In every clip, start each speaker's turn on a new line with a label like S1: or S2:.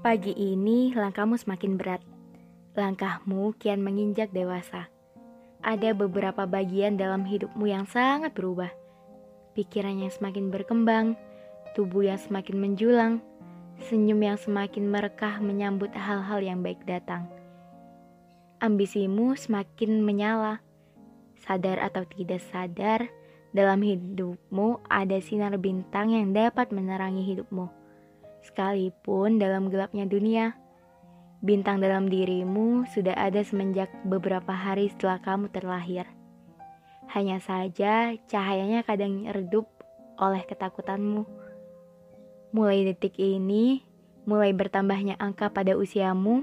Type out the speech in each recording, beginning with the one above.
S1: Pagi ini langkahmu semakin berat. Langkahmu kian menginjak dewasa. Ada beberapa bagian dalam hidupmu yang sangat berubah. Pikiran yang semakin berkembang, tubuh yang semakin menjulang, senyum yang semakin merekah menyambut hal-hal yang baik datang. Ambisimu semakin menyala. Sadar atau tidak sadar, dalam hidupmu ada sinar bintang yang dapat menerangi hidupmu Sekalipun dalam gelapnya dunia, bintang dalam dirimu sudah ada semenjak beberapa hari setelah kamu terlahir. Hanya saja cahayanya kadang redup oleh ketakutanmu. Mulai detik ini, mulai bertambahnya angka pada usiamu,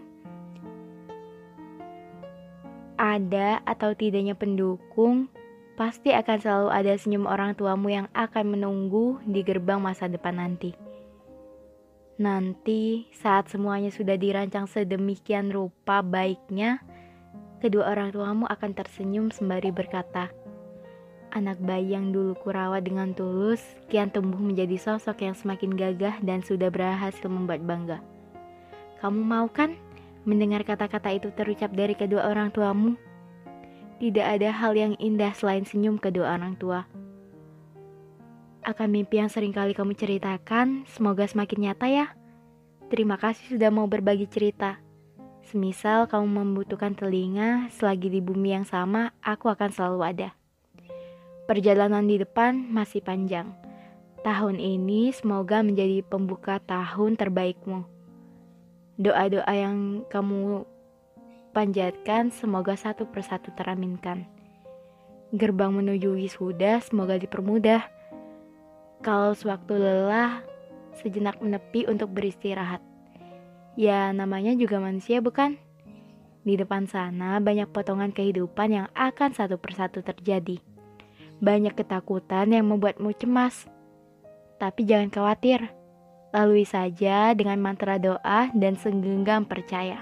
S1: ada atau tidaknya pendukung, pasti akan selalu ada senyum orang tuamu yang akan menunggu di gerbang masa depan nanti. Nanti saat semuanya sudah dirancang sedemikian rupa baiknya, kedua orang tuamu akan tersenyum sembari berkata, Anak bayi yang dulu kurawat dengan tulus, kian tumbuh menjadi sosok yang semakin gagah dan sudah berhasil membuat bangga. Kamu mau kan mendengar kata-kata itu terucap dari kedua orang tuamu? Tidak ada hal yang indah selain senyum kedua orang tua akan mimpi yang sering kali kamu ceritakan, semoga semakin nyata ya. Terima kasih sudah mau berbagi cerita. Semisal kamu membutuhkan telinga, selagi di bumi yang sama, aku akan selalu ada. Perjalanan di depan masih panjang. Tahun ini semoga menjadi pembuka tahun terbaikmu. Doa-doa yang kamu panjatkan semoga satu persatu teraminkan. Gerbang menuju wisuda semoga dipermudah kalau sewaktu lelah, sejenak menepi untuk beristirahat. Ya, namanya juga manusia, bukan? Di depan sana banyak potongan kehidupan yang akan satu persatu terjadi. Banyak ketakutan yang membuatmu cemas. Tapi jangan khawatir, lalui saja dengan mantra doa dan segenggam percaya.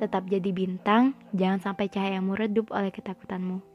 S1: Tetap jadi bintang, jangan sampai cahayamu redup oleh ketakutanmu.